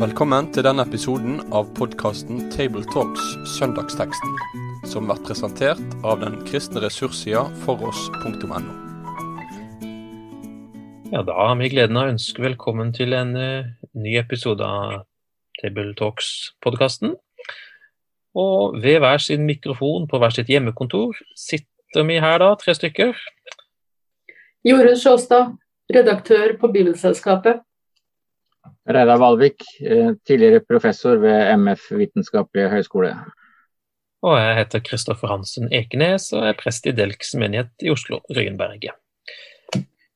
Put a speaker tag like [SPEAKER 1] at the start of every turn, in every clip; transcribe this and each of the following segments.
[SPEAKER 1] Velkommen til denne episoden av podkasten Tabletalks Søndagsteksten, som blir presentert av den kristne ressurssida foross.no.
[SPEAKER 2] Ja, da har vi gleden av å ønske velkommen til en uh, ny episode av Tabletalks-podkasten. Og ved hver sin mikrofon på hver sitt hjemmekontor sitter vi her da, tre stykker.
[SPEAKER 3] Jorunn Sjåstad, redaktør på Bibelselskapet.
[SPEAKER 4] Reidar Valvik, eh, tidligere professor ved MF vitenskapelige høgskole.
[SPEAKER 2] Og jeg heter Kristoffer Hansen Ekenes og er prest i Delks menighet i Oslo, Røyenberget.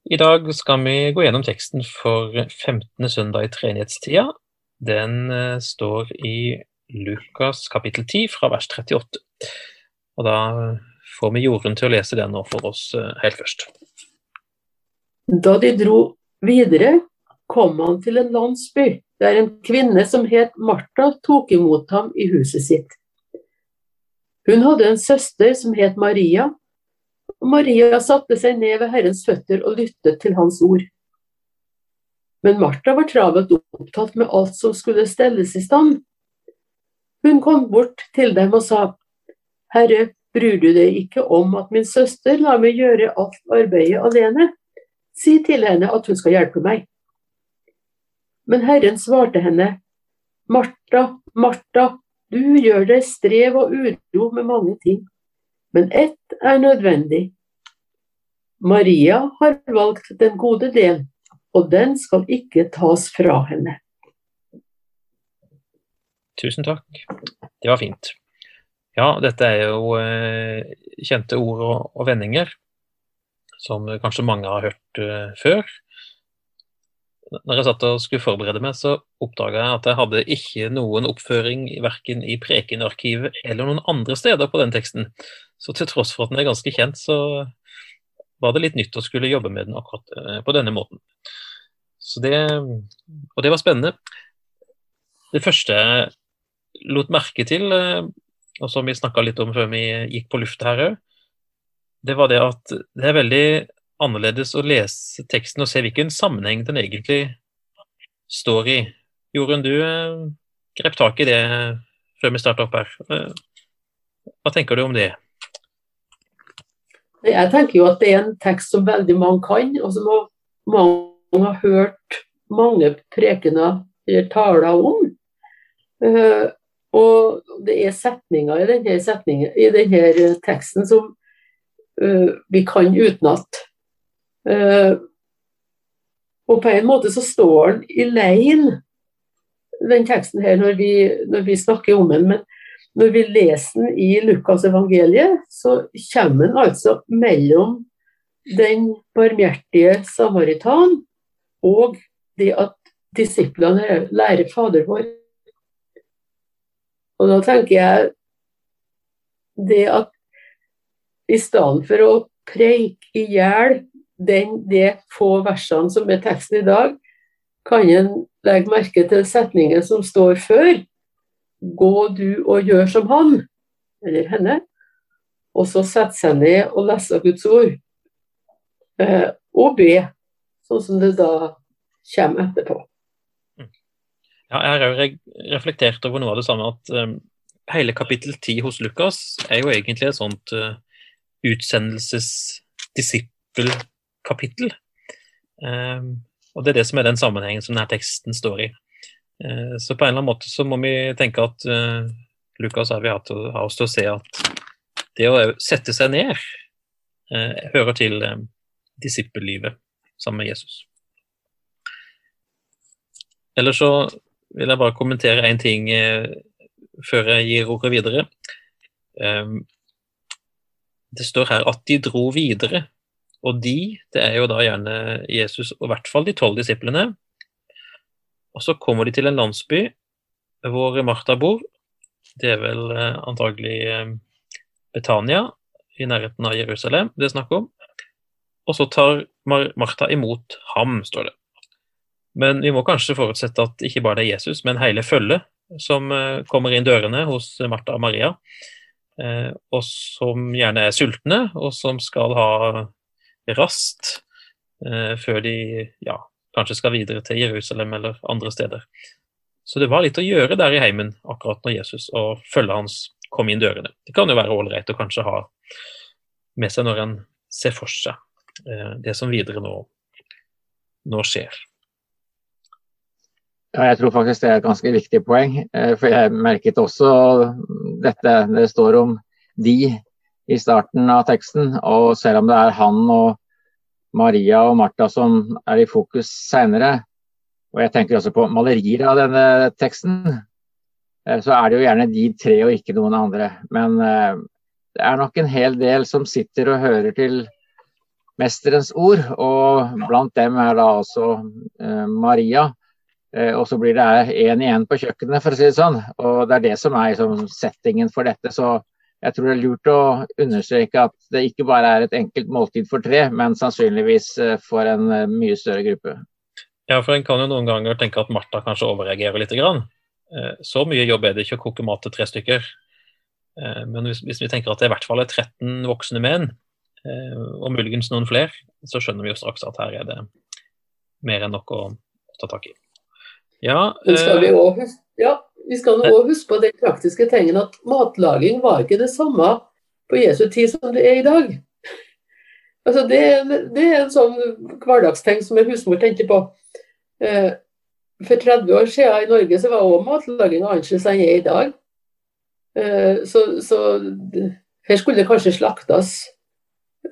[SPEAKER 2] I dag skal vi gå gjennom teksten for 15. søndag i treenighetstida. Den eh, står i Lukas kapittel 10 fra vers 38. Og da får vi Jorunn til å lese den nå for oss eh, helt først.
[SPEAKER 3] Da de dro videre, kom han til en landsby der en kvinne som het Martha, tok imot ham i huset sitt. Hun hadde en søster som het Maria, og Maria satte seg ned ved Herrens føtter og lyttet til hans ord. Men Martha var travelt opptatt med alt som skulle stelles i stand. Hun kom bort til dem og sa, Herre, bryr du deg ikke om at min søster lar meg gjøre alt arbeidet alene? Si til henne at hun skal hjelpe meg. Men Herren svarte henne, Martha, Martha, du gjør deg strev og uro med mange ting, men ett er nødvendig. Maria har valgt den gode del, og den skal ikke tas fra henne.
[SPEAKER 2] Tusen takk. Det var fint. Ja, dette er jo eh, kjente ord og, vendinger som kanskje mange har hørt eh, før når jeg satt og skulle forberede meg, så oppdaga jeg at jeg hadde ikke noen oppføring verken i Prekenarkivet eller noen andre steder på den teksten. Så til tross for at den er ganske kjent, så var det litt nytt å skulle jobbe med den akkurat eh, på denne måten. Det, og det var spennende. Det første jeg lot merke til, eh, og som vi snakka litt om før vi gikk på lufta her òg, det var det at det er veldig annerledes å lese teksten og se hvilken sammenheng den egentlig står i. Jorunn, du eh, grep tak i det før vi starta opp her. Eh, hva tenker du om det?
[SPEAKER 3] Jeg tenker jo at det er en tekst som veldig mange kan, og som mange har hørt mange prekener eller taler om. Og det er setninger i denne, setningen, i denne teksten som vi kan utenat. Uh, og på en måte så står den i leien, den teksten her, når vi, når vi snakker om den. Men når vi leser den i Lukas evangeliet, så kommer den altså mellom den barmhjertige samaritan og det at disiplene lærer Fader vår. Og da tenker jeg det at i stedet for å preike i hjel den, de få versene som er teksten i dag, kan en legge merke til setningen som står før. Gå du og gjør som han, eller henne. Og så sette seg ned og lese Guds ord. Eh, og be, sånn som det da kommer etterpå.
[SPEAKER 2] Mm. Ja, jeg har òg reflektert over noe av det samme, at um, hele kapittel 10 hos Lukas er jo egentlig et sånt uh, utsendelses-disippel kapittel. Um, og Det er det som er den sammenhengen som denne teksten står i. Uh, så på en eller annen måte så må vi tenke at uh, Lukas har vi hatt av oss til å se at det å sette seg ned uh, hører til disippellivet sammen med Jesus. Ellers så vil jeg bare kommentere én ting før jeg gir ordet videre. Um, det står her at de dro videre og de, det er jo da gjerne Jesus og i hvert fall de tolv disiplene. Og så kommer de til en landsby hvor Martha bor. Det er vel eh, antagelig eh, Betania, i nærheten av Jerusalem det er snakk om. Og så tar Martha imot ham, står det. Men vi må kanskje forutsette at ikke bare det er Jesus, men hele følget som eh, kommer inn dørene hos Martha og Maria, og som gjerne er sultne, og som skal ha raskt eh, før de ja, kanskje skal videre til Jerusalem eller andre steder. Så det var litt å gjøre der i heimen akkurat når Jesus og følget hans kom inn dørene. Det kan jo være ålreit å kanskje ha med seg når en ser for seg eh, det som videre nå, nå skjer.
[SPEAKER 4] Ja, jeg tror faktisk det er et ganske viktig poeng. Eh, for jeg merket også dette det står om de i starten av teksten. Og selv om det er han og Maria og Martha som er i fokus seinere, og jeg tenker også på malerier av denne teksten, eh, så er det jo gjerne de tre og ikke noen andre. Men eh, det er nok en hel del som sitter og hører til mesterens ord, og blant dem er da også eh, Maria. Og så blir det én igjen på kjøkkenet, for å si det sånn. Og det er det som er liksom, settingen for dette. Så jeg tror det er lurt å understreke at det ikke bare er et enkelt måltid for tre, men sannsynligvis for en mye større gruppe.
[SPEAKER 2] Ja, for en kan jo noen ganger tenke at Martha kanskje overreagerer litt. Grann. Eh, så mye jobb er det ikke å koke mat til tre stykker. Eh, men hvis, hvis vi tenker at det i hvert fall er 13 voksne menn, eh, og muligens noen flere, så skjønner vi jo straks at her er det mer enn nok å ta tak i.
[SPEAKER 3] Ja, skal vi, huske, ja, vi skal nå òg huske på den praktiske tingen at matlaging var ikke det samme på Jesu tid som det er i dag. Altså det, det, er en sånn hverdagsting som en husmor tenker på. Eh, for 30 år siden i Norge så var også matlaging annerledes enn i dag. Eh, så, så, her skulle det kanskje slaktes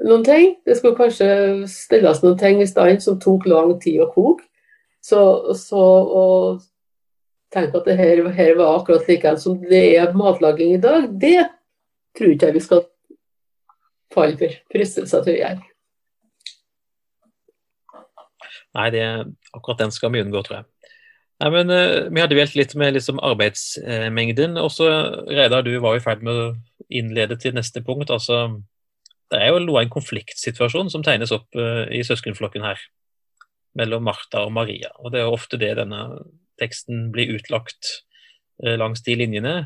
[SPEAKER 3] noen ting. Det skulle kanskje stilles noen ting i stand som tok lang tid å koke. Så, så å tenke at det her, var akkurat like som det er matlaging i dag, det tror ikke jeg vi skal falle for fristelser til å gjøre.
[SPEAKER 2] Nei, det, akkurat den skal vi unngå, tror jeg. Nei, men uh, Vi hadde dvelt litt med liksom, arbeidsmengden. Også, Reidar, du var i ferd med å innlede til neste punkt. altså Det er jo noe av en konfliktsituasjon som tegnes opp uh, i søskenflokken her. Mellom Martha og Maria. og Det er jo ofte det denne teksten blir utlagt uh, langs de linjene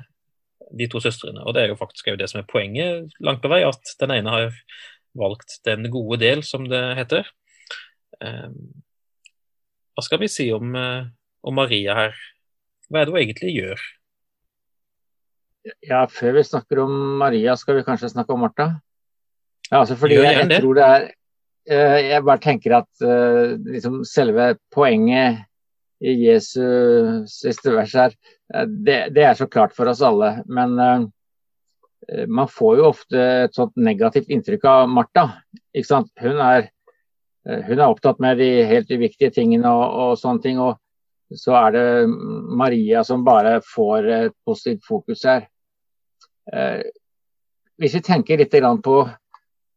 [SPEAKER 2] de to søstrene. Og det er jo faktisk det som er poenget langt på vei, at den ene har valgt den gode del, som det heter. Um, hva skal vi si om, uh, om Maria her? Hva er det hun egentlig gjør?
[SPEAKER 4] Ja, Før vi snakker om Maria, skal vi kanskje snakke om Martha? Ja, altså fordi jeg, jeg, tror det er uh, Jeg bare tenker at liksom selve poenget i Jesu siste vers her, det, det, er så klart for oss alle. Men uh, man får jo ofte et sånt negativt inntrykk av Martha. Hun er, hun er opptatt med de helt uviktige tingene og, og, sånne ting. Og så er det Maria som bare får et positivt fokus her. Uh, hvis vi tenker litt på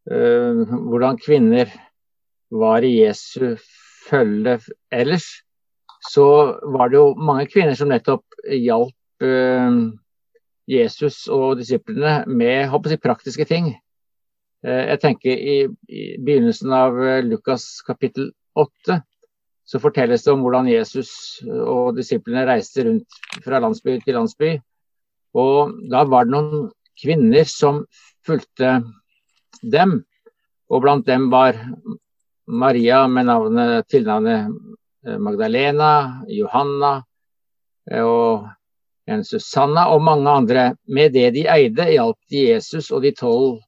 [SPEAKER 4] hvordan kvinner var i Jesu følge ellers, så var det jo mange kvinner som nettopp hjalp eh, Jesus og disiplene med jeg, praktiske ting. Eh, jeg tenker i, i, begynnelsen av eh, Lukas kapittel 8 så fortelles det om hvordan Jesus og disiplene reiste rundt fra landsby til landsby. Og da var det noen kvinner som fulgte dem. Og blant dem var Maria med navnet, tilnavnet Magdalena, Johanna eh, og en Susanna og mange andre. Med det de eide, hjalp de Jesus og de tolv.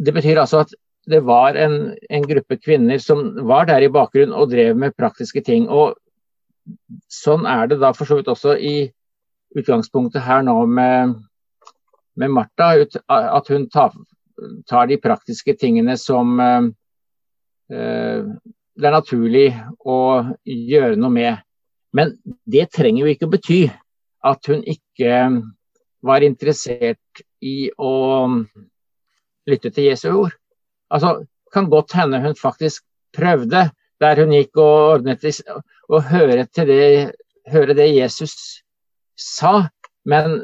[SPEAKER 4] Det betyr altså at det var en, en, gruppe kvinner som var der i bakgrunnen og drev med praktiske ting. Og sånn er det da for så vidt også i utgangspunktet her nå med, med Martha. At hun tar, tar, de praktiske tingene som eh, det er naturlig å gjøre noe med. Men det trenger jo ikke å bety at hun ikke var interessert i å lytte til Jesu ord. Altså, kan godt hende hun faktisk prøvde, der hun gikk og ordnet å høre, det, høre det Jesus sa, men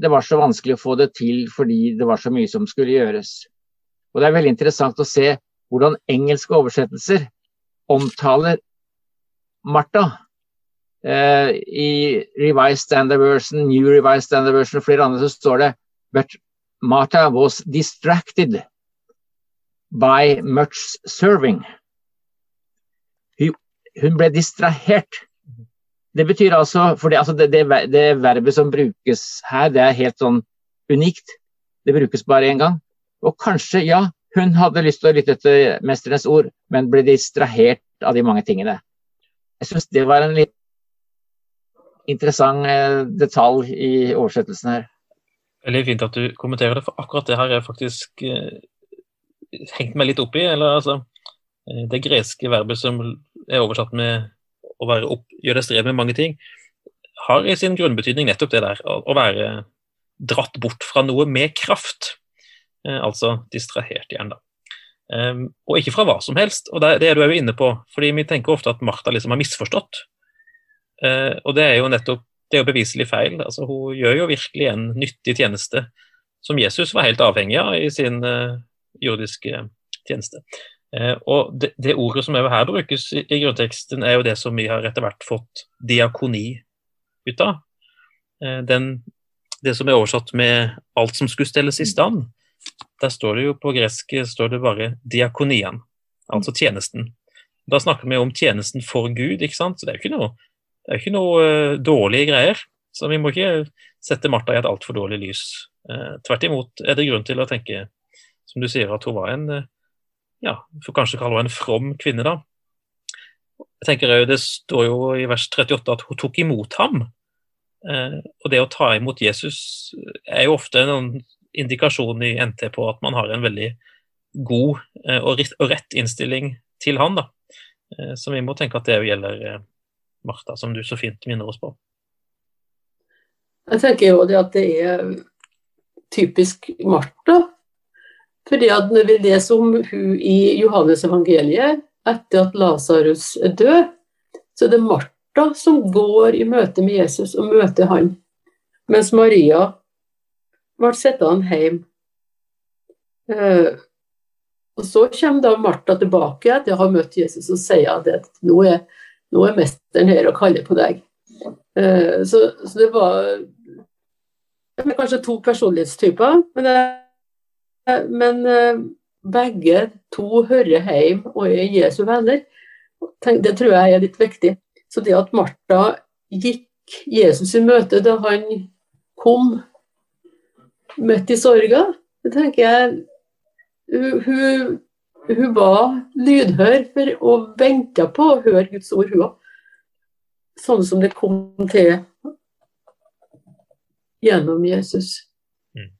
[SPEAKER 4] det var så vanskelig å få det til fordi det var så mye som skulle gjøres. Og Det er veldig interessant å se hvordan engelske oversettelser omtaler Martha. Eh, I Revised Standard Version, New Revised Standard Version og flere andre så står det But Martha was distracted by much serving. Hun ble distrahert det betyr altså, for det, altså det, det, det, verbet som brukes her, det er helt sånn unikt. Det brukes bare én gang. Og kanskje, ja, hun hadde lyst til å lytte etter mesterens ord, men ble distrahert av de mange tingene. Jeg syns det var en litt interessant eh, detalj i oversettelsen her.
[SPEAKER 2] Veldig fint at du kommenterer det, for akkurat det har jeg faktisk eh, hengt meg litt opp i. Eller altså eh, Det greske verbet som er oversatt med å være opp, gjøre deg strev med mange ting, har i sin grunnbetydning nettopp det der. Å være dratt bort fra noe med kraft. Eh, altså distrahert. Um, og ikke fra hva som helst. og Det, er du jo inne på. fordi Vi tenker ofte at Martha liksom har misforstått. Uh, og det er jo nettopp det er jo beviselig feil. altså Hun gjør jo virkelig en nyttig tjeneste som Jesus var helt avhengig av i sin uh, jordiske tjeneste. Og det, det, ordet som her brukes i, i, grunnteksten, er jo det som vi har etter hvert fått diakoni ut av. Den, det som er oversatt med 'alt som skulle stelles i stand'. Der står det jo på gresk står det bare 'diakonian', altså tjenesten. Da snakker vi om tjenesten for Gud, ikke sant? så det er jo ikke noe det er ikke noe uh, dårlige greier. Så vi må ikke sette Martha i et altfor dårlig lys. Uh, tvert imot er det grunn til å tenke, som du sier, at hun var en uh, ja, for kanskje kalle henne en from kvinne, da. Jeg tenker Det står jo i vers 38 at hun tok imot ham. og det å ta imot Jesus er jo ofte en indikasjon i NT på at man har en veldig god og rett innstilling til han. da. Så vi må tenke at det gjelder Martha, som du så fint minner oss på?
[SPEAKER 3] Jeg tenker jo det at det er typisk Martha. Fordi at når vi leser om hun i Johannes evangeliet etter at Lasarus er død, så er det Martha som går i møte med Jesus og møter han, mens Maria ble sittende hjemme. Eh, og Så kommer da Martha tilbake etter å ha møtt Jesus og sier at nå er nå er mesteren her og kaller på deg. Eh, så, så, det var kanskje to personlighetstyper, men, uh, men uh, begge to hører hjem og er Jesu venner. Det tror jeg er litt viktig. Så det at Martha gikk Jesus i møte da han kom midt i sorga, det tenker jeg hun, hun var lydhør for og venta på å høre Guds ord, hun òg. Sånn som det kom til gjennom Jesus. Mm.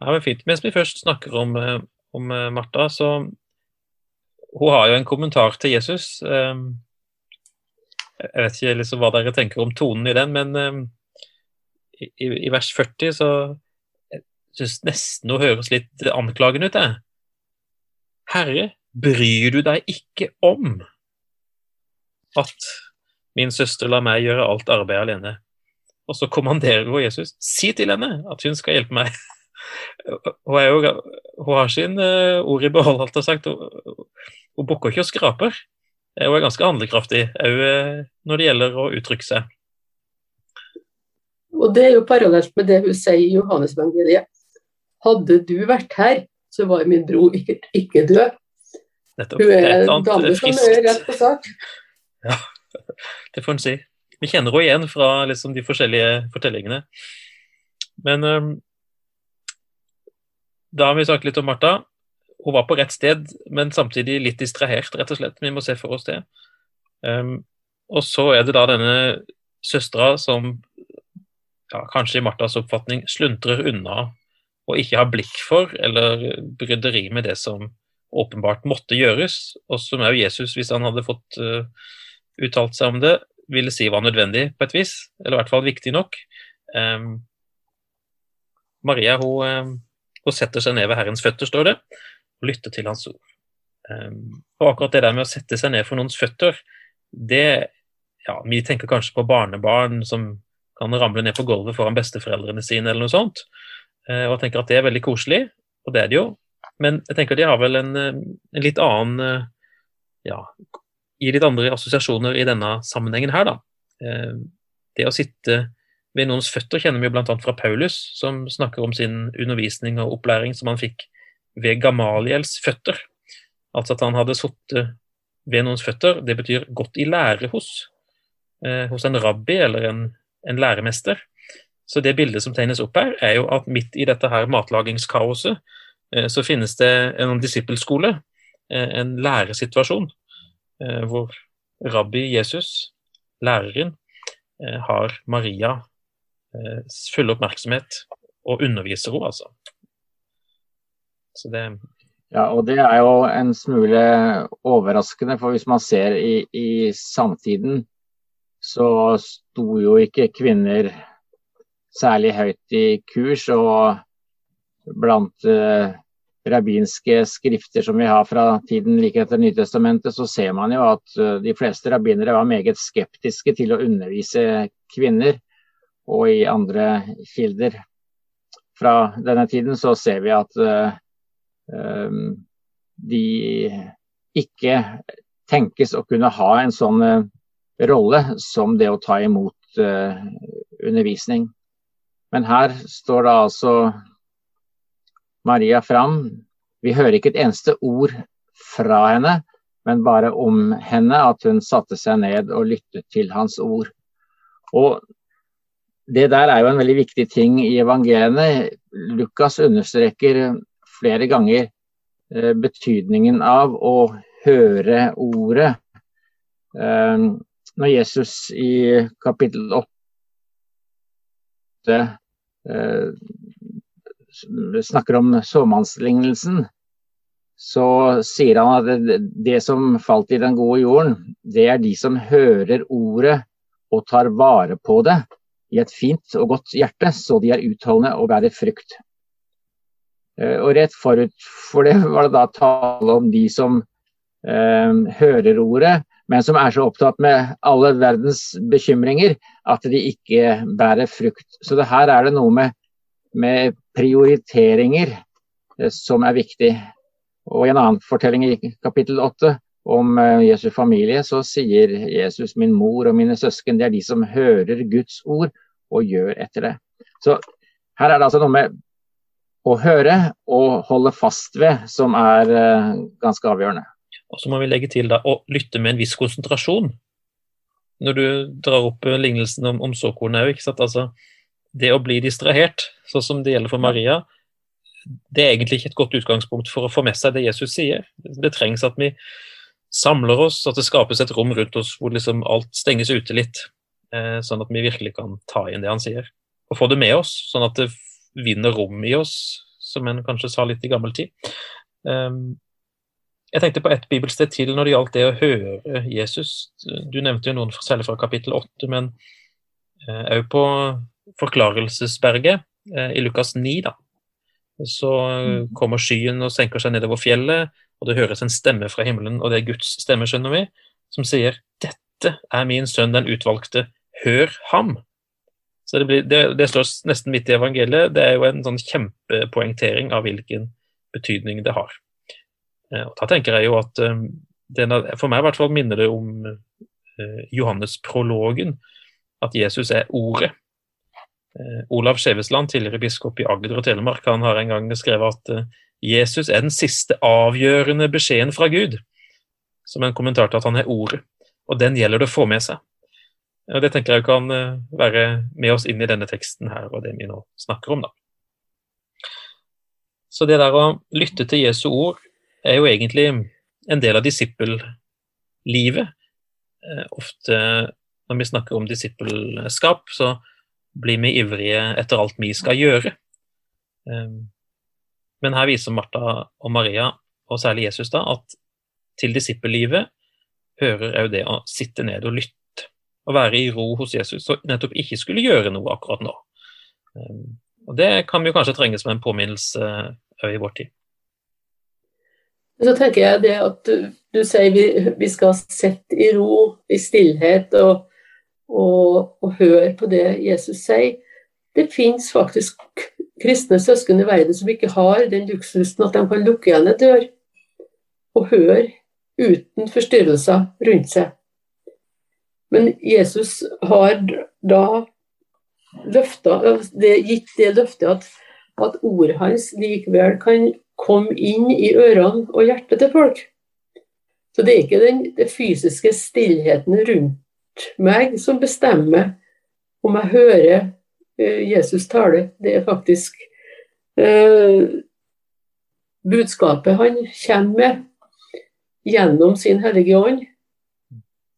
[SPEAKER 2] Ja, men fint. Mens vi først snakker om, eh, om eh, Martha, så hun har jo en kommentar til Jesus. Ehm, jeg vet ikke liksom hva dere tenker om tonen i den, men i, i vers 40 så jeg syns nesten hun høres litt anklagende ut. Jeg. Herre, bryr du deg ikke om at min søster lar meg gjøre alt arbeidet alene? Og så kommanderer hun Jesus, si til henne at hun skal hjelpe meg. Hun, jo, hun har sin uh, ord i behold, alt har sagt. Hun, hun bukker ikke og skraper. Hun er ganske handlekraftig òg uh, når det gjelder å uttrykke seg.
[SPEAKER 3] Og Det er jo parallelt med det hun sier i Johannes-evangeliet. Hadde du vært her, så var min bror ikke, ikke død. Nettopp. Hun er en dame som er rett på sak.
[SPEAKER 2] Ja, det får en si. Vi kjenner henne igjen fra liksom, de forskjellige fortellingene. Men um, da har vi sagt litt om Martha. Hun var på rett sted, men samtidig litt distrahert, rett og slett. Vi må se for oss det. Um, og så er det da denne søstera som ja, kanskje i Marthas oppfatning sluntrer unna og ikke har blikk for eller bryderi med det som åpenbart måtte gjøres, og som òg Jesus, hvis han hadde fått uh, uttalt seg om det, ville si var nødvendig på et vis, eller i hvert fall viktig nok. Um, Maria hun, um, hun, setter seg ned ved Herrens føtter, står det, og lytter til hans ord. Um, og akkurat det der med å sette seg ned for noens føtter, det ja, Vi tenker kanskje på barnebarn som kan ramle ned på gulvet foran besteforeldrene sine, eller noe sånt. Eh, og jeg tenker at det er veldig koselig, og det er det jo. Men jeg tenker at de har vel en, eh, en litt annen eh, Ja, gir litt andre assosiasjoner i denne sammenhengen her, da. Det å sitte ved noens føtter kjenner vi jo bl.a. fra Paulus, som snakker om sin undervisning og opplæring som han fikk ved Gamaliels føtter. Altså at han hadde sittet ved noens føtter, det betyr gått i lære hos. hos en rabbi eller en, en, læremester. Så det bildet som tegnes opp her, er jo at midt i dette her matlagingskaoset, eh, så finnes det en disippelskole, eh, en læresituasjon, eh, hvor rabbi Jesus, læreren, har Maria full oppmerksomhet og underviser henne, altså.
[SPEAKER 4] Så det ja, og det er jo en smule overraskende, for hvis man ser i, i samtiden, så sto jo ikke kvinner særlig høyt i kurs. Og blant uh, rabbinske skrifter som vi har fra tiden like etter Nytestamentet, så ser man jo at uh, de fleste rabbinere var meget skeptiske til å undervise kvinner. Og i andre kilder fra denne tiden så ser vi at uh, Ehm, de ikke tenkes å kunne ha en sånn eh, rolle som det å ta imot eh, undervisning. Men her står da altså Maria fram. Vi hører ikke et eneste ord fra henne, men bare om henne, at hun satte seg ned og lyttet til hans ord. Og Det der er jo en veldig viktig ting i evangeliene. Lukas understreker flere ganger eh, betydningen av å høre ordet. Når Jesus i kapittel 8 eh, snakker om såmannslignelsen, så sier han at det, det som falt i den gode jorden, det er de som hører ordet og tar vare på det i et fint og godt hjerte, så de er utholdende og bærer frukt. Eh, og rett forut for det var det da tale om de som eh, hører ordet, men som er så opptatt med alle verdens bekymringer at de ikke bærer frukt. Så det her er det noe med, med prioriteringer eh, som er viktig. Og I en annen fortelling i kapittel 8 om eh, Jesu familie, så sier Jesus min mor og mine søsken, det er de som hører Guds ord og gjør etter det. Så her er det altså noe med å høre og holde fast ved som er uh, ganske avgjørende.
[SPEAKER 2] Og så må vi legge til da, å lytte med en viss konsentrasjon. Når du drar opp lignelsen om, om såkornet òg, altså, det å bli distrahert, sånn som det gjelder for Maria, det er egentlig ikke et godt utgangspunkt for å få med seg det Jesus sier. Det trengs at vi samler oss, at det skapes et rom rundt oss hvor liksom alt stenges ute litt, eh, sånn at vi virkelig kan ta inn det han sier. Og få det med oss, sånn at det vinner rom i oss, som en kanskje sa litt i gammel tid. Um, jeg tenkte på et bibelsted til når det gjaldt det å høre Jesus. Du nevnte jo noen særlig fra kapittel 8, men òg uh, på Forklarelsesberget uh, i Lukas 9. da. Så uh, kommer skyen og senker seg nedover fjellet, og det høres en stemme fra himmelen, og det er Guds stemme, skjønner vi, som sier 'Dette er min sønn den utvalgte, hør ham'. Så det, blir, det, det, står nesten midt i evangeliet. Det er jo en sånn kjempepoengtering av hvilken betydning det har. Eh, da tenker jeg jo at um, For meg i hvert fall minner det om uh, Johannes-prologen. At Jesus er Ordet. Olav Skjevesland, tidligere biskop i Agder og Telemark, han har en gang skrevet at Jesus er den siste avgjørende beskjeden fra Gud. Som en kommentar til at han er Ordet. Og den gjelder det å få med seg. Og Det tenker jeg kan eh, være med oss inn i denne teksten her og det vi nå snakker om. da. Så det der å lytte til Jesu ord er jo egentlig en del av disippellivet. Eh, ofte når vi snakker om disippelskap, så blir vi ivrige etter alt vi skal gjøre. Eh, men her viser Martha og Maria, og særlig Jesus, da, at til disippellivet hører òg det å sitte ned og lytte å være i ro hos Jesus og nettopp ikke skulle gjøre noe akkurat nå. Ehm, og Det kan vi kanskje trenge som en påminnelse òg i vår tid.
[SPEAKER 3] Så tenker jeg det at du, du sier vi, vi, skal sitte i ro, i stillhet, og, og, og, høre på det Jesus sier. Det finnes faktisk kristne søsken i verden som ikke har den luksusen at de kan lukke igjen en dør og høre uten forstyrrelser rundt seg. Men Jesus har da løftet, det, gitt det løftet at, at ordet hans likevel kan komme inn i ørene og hjertet til folk. Så det er ikke den, den fysiske stillheten rundt meg som bestemmer om jeg hører eh, Jesus tale. Det er faktisk eh, budskapet han kommer med gjennom sin Hellige Ånd,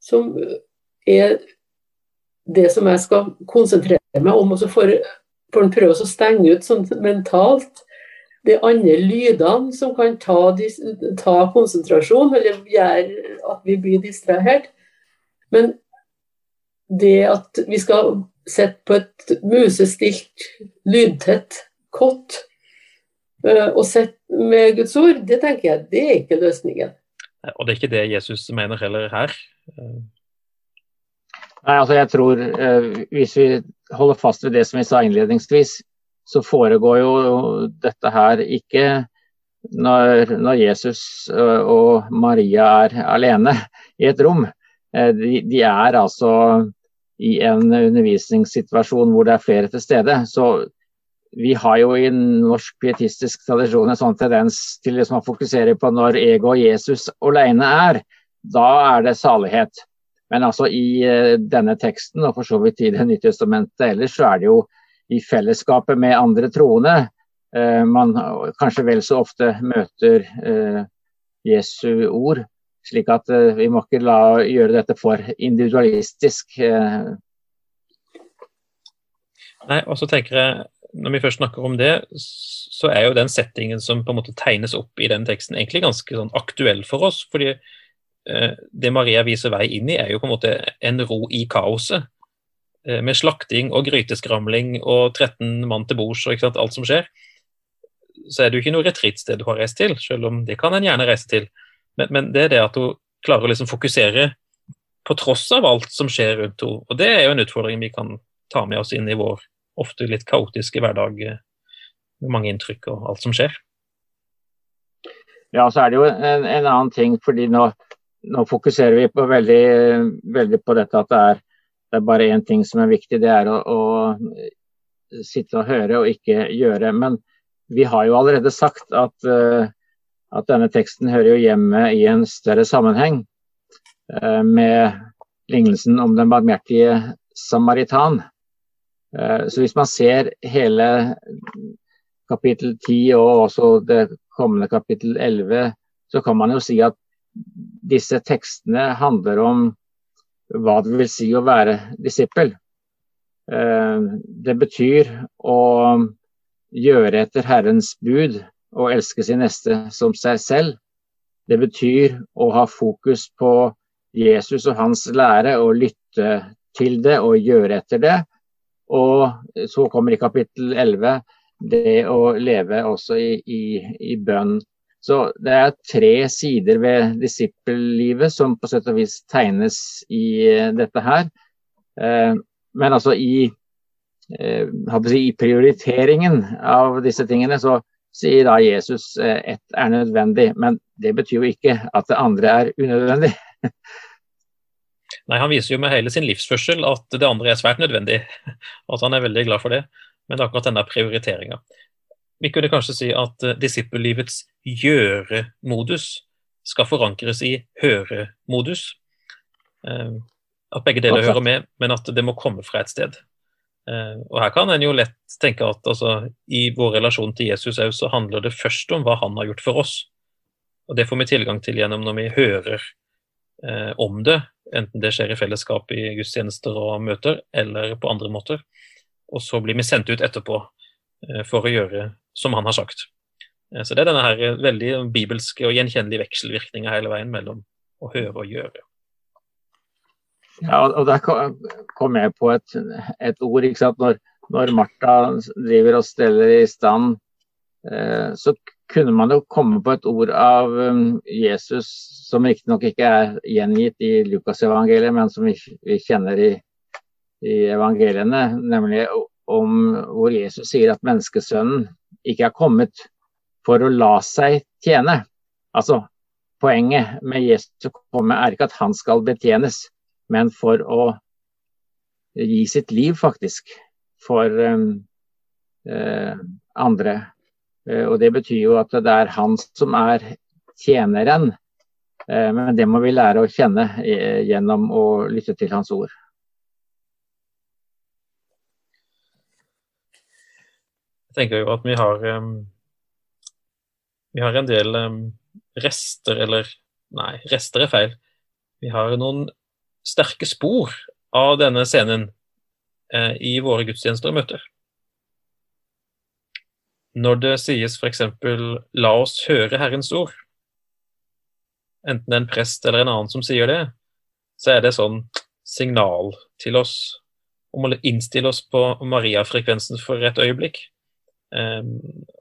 [SPEAKER 3] som er det som jeg skal konsentrere meg om. Og så får han prøve å stenge ut sånn mentalt de andre lydene som kan ta, ta konsentrasjon, eller gjøre at vi blir distrahert. Men det at vi skal sitte på et musestilt, lydtett kott eh, og sitte med Guds ord, det tenker jeg, det er ikke løsningen.
[SPEAKER 2] Og det er ikke det Jesus mener heller her.
[SPEAKER 4] Nei, altså jeg tror eh, Hvis vi holder fast ved det som vi sa innledningsvis, så foregår jo dette her ikke når, når Jesus eh, og Maria er alene i et rom. Eh, de, de, er altså i en undervisningssituasjon hvor det er flere til stede. Så vi har jo i norsk pietistisk tradisjon en sånn tendens til liksom å fokusere på når ego og Jesus alene er. Da er det salighet. Men altså i uh, denne teksten, og for så vidt i Det nye testamentet ellers, så er det jo i fellesskapet med andre troende uh, man kanskje vel så ofte møter uh, Jesu ord. Slik at vi må ikke la gjøre dette for individualistisk.
[SPEAKER 2] Nei, og så tenker jeg når vi først snakker om det, så er jo den settingen som på en måte tegnes opp i den teksten, egentlig ganske sånn aktuell for oss. fordi eh, det Maria viser vei inn i, er jo på en måte en ro i kaoset. Eh, med slakting og gryteskramling og 13 mann til bords og sant, alt som skjer. Så er det jo ikke noe retrittsted du har reist til, selv om det kan en gjerne reise til. Men, men det er det at hun klarer å liksom fokusere på tross av alt som skjer rundt henne. Og det er jo en utfordring vi kan ta med oss inn i vår ofte litt kaotiske hverdag eh, med mange inntrykk og alt som skjer.
[SPEAKER 4] Ja, så er det jo en, en annen ting, fordi nå, nå fokuserer vi på veldig, veldig, på dette at det er, det er bare én ting som er viktig, det er å, å sitte og høre og ikke gjøre. Men vi har jo allerede sagt at, uh, at denne teksten hører jo hjemme i en større sammenheng uh, med lignelsen om den barmhjertige samaritan. Eh, så hvis man ser hele kapittel 10 og også det kommende kapittel 11, så kan man jo si at disse tekstene handler om hva det vil si å være disippel. Eh, det betyr å gjøre etter Herrens bud og elske sin neste som seg selv. Det betyr å ha fokus på Jesus og hans lære og lytte til det og gjøre etter det. Og så kommer i kapittel 11 det å leve også i, i, i bønn. Så det er tre sider ved disippellivet som på sett og vis tegnes i uh, dette her. Uh, men altså i, si, i, prioriteringen av disse tingene så sier da Jesus ett er nødvendig. Men det betyr jo ikke at det andre er unødvendig.
[SPEAKER 2] Nei, Han viser jo med hele sin livsførsel at det andre er svært nødvendig, og at han er veldig glad for det. Men det er akkurat denne prioriteringa. Vi kunne kanskje si at uh, disippellivets gjøre-modus skal forankres i høre-modus. Uh, at begge deler hører med, men at det må komme fra et sted. Uh, og Her kan en jo lett tenke at altså, i vår relasjon til Jesus så handler det først om hva han har gjort for oss. Og Det får vi tilgang til gjennom når vi hører eh, om det, enten det skjer i fellesskap i gudstjenester og møter, eller på andre måter. Og så blir vi sendt ut etterpå eh, for å gjøre som han har sagt. Eh, så det er denne her veldig bibelske og gjenkjennelige vekselvirkninga hele veien mellom å høre og gjøre.
[SPEAKER 4] Ja, og Der kom jeg på et, et ord. ikke sant? Når, når Martha driver og steller i stand, eh, så kunne man jo komme på et ord av um, Jesus som riktignok ikke er gjengitt i Lukasevangeliet, men som vi, vi kjenner i, i, evangeliene, nemlig om hvor Jesus sier at menneskesønnen ikke er kommet for å la seg tjene. Altså, Poenget med Jesus å komme er ikke at han skal betjenes, men for å gi sitt liv, faktisk, for um, uh, andre. Uh, og Det betyr jo at det er han som er tjeneren. Men det må vi lære å kjenne gjennom å lytte til Hans ord.
[SPEAKER 2] Jeg tenker jo at vi har vi har en del rester, eller Nei, rester er feil. Vi har noen sterke spor av denne scenen eh, i våre gudstjenester og møter. Når det sies f.eks. 'la oss høre Herrens ord', enten en prest eller en annen som sier det, så er det sånn signal til oss om å innstille oss på Maria-frekvensen for et øyeblikk. Um,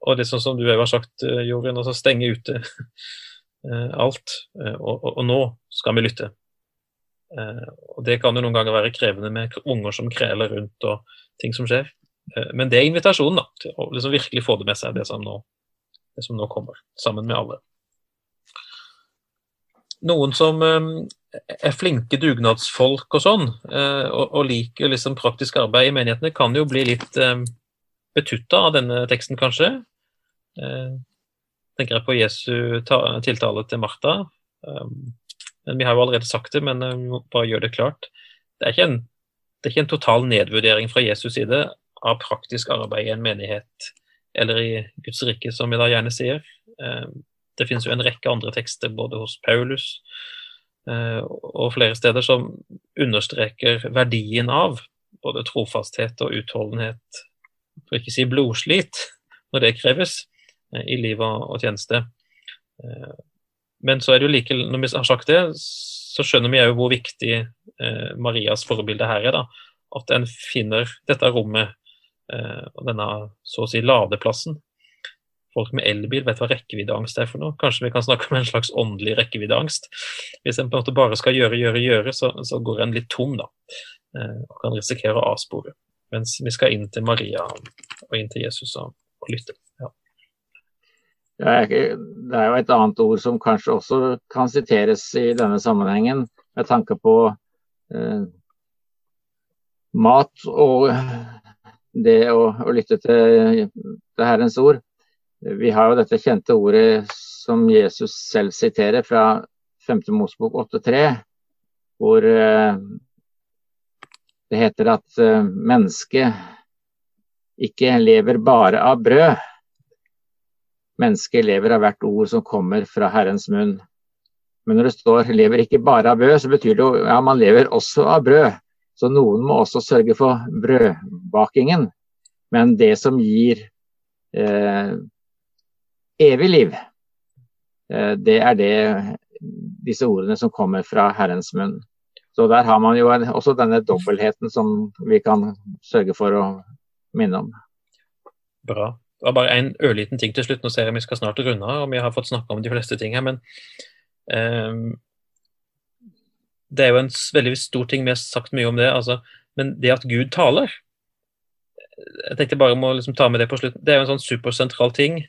[SPEAKER 2] og det er sånn som du har sagt, uh, Jorunn, altså stenge ute uh, alt. Uh, og, og, nå skal vi lytte. og Det kan jo noen ganger være krevende med unger som kreler rundt og ting som skjer. men det er invitasjonen da, til å liksom virkelig få det med seg, det som, nå, det som nå kommer, sammen med alle. Noen som um, er flinke dugnadsfolk og sånn, og, og, liker liksom praktisk arbeid i menighetene, kan jo bli litt um, betutta av denne teksten, kanskje. Eh, tenker jeg på Jesu tiltale til Martha. Um, men Vi har jo allerede sagt det, men vi må bare gjøre det klart. Det er, en, det er ikke en total nedvurdering fra Jesus side av praktisk arbeid i en menighet eller i Guds rike, som vi da gjerne sier. Um, det finnes jo en rekke andre tekster både hos Paulus uh, og flere steder som understreker verdien av både trofasthet og utholdenhet for ikke si blodslit, når det kreves eh, i liv og tjeneste. Eh, men så er det jo like, når vi har sagt det, så skjønner vi jo hvor viktig eh, Marias forbilde her er. da, At en finner dette rommet og denne så å si ladeplassen. Folk med elbil vet hva rekkeviddeangst er for noe. Kanskje vi kan snakke om en slags åndelig rekkeviddeangst. Hvis en på en måte bare skal gjøre, gjøre, gjøre, så, så går en litt tom, da. Og kan risikere å avspore. Mens vi skal inn til Maria og inn til Jesus og, og lytte. Ja.
[SPEAKER 4] Det er jo et annet ord som kanskje også kan siteres i denne sammenhengen, med tanke på eh, mat og det å, å lytte til, til Herrens ord. Vi har jo dette kjente ordet som Jesus selv siterer fra 5. Mosbok 8.3, hvor eh, det heter at uh, mennesket ikke lever bare av brød. Mennesket lever av hvert ord som kommer fra Herrens munn. Men når det står 'lever ikke bare av brød', så betyr det jo ja, man lever også av brød. Så noen må også sørge for brødbakingen. Men det som gir eh, evig liv, eh, det er det, disse ordene som kommer fra Herrens munn. Så der har man jo en, også denne dobbeltheten som vi kan sørge for å minne om.
[SPEAKER 2] Bra. Det var bare en ørliten ting til slutt. Nå ser jeg vi skal snart runde av, og vi har fått snakke om de fleste ting her. Men um, det er jo en veldig stor ting, vi har sagt mye om det. Altså, men det at Gud taler Jeg tenkte bare må liksom ta med det på slutten. Det er jo en sånn supersentral ting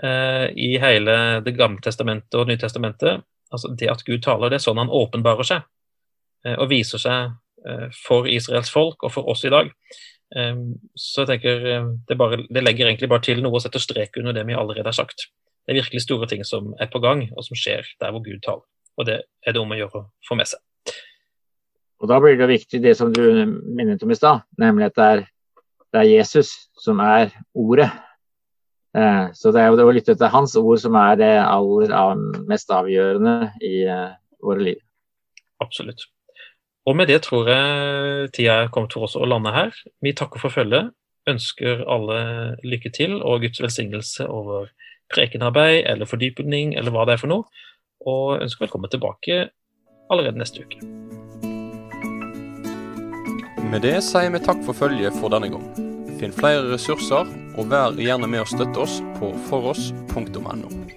[SPEAKER 2] uh, i hele Det gamle testamentet og Nytestamentet. Altså, det at Gud taler, det er sånn han åpenbarer seg. Eh, og viser seg eh, for Israels folk og for oss i dag. Eh, så jeg tenker det, bare, det, legger egentlig bare til noe å sette strek under det vi allerede har sagt. Det er virkelig store ting som er på gang, og som skjer der hvor Gud taler. Og det er det om å gjøre å få med seg.
[SPEAKER 4] Og Da blir det viktig det som du minnet om i stad, nemlig at det er, det er, Jesus som er ordet. Så det er jo å lytte til hans ord som er det aller mest avgjørende i våre liv.
[SPEAKER 2] Absolutt. Og med det tror jeg tida er kommet for oss å lande her. Vi takker for følget, ønsker alle lykke til og Guds velsignelse over prekenarbeid eller fordypning eller hva det er for noe, og ønsker velkommen tilbake allerede neste uke.
[SPEAKER 1] Med det sier vi takk for følget for denne gang. Finn flere ressurser, og vær gjerne med å støtte oss på foross.no.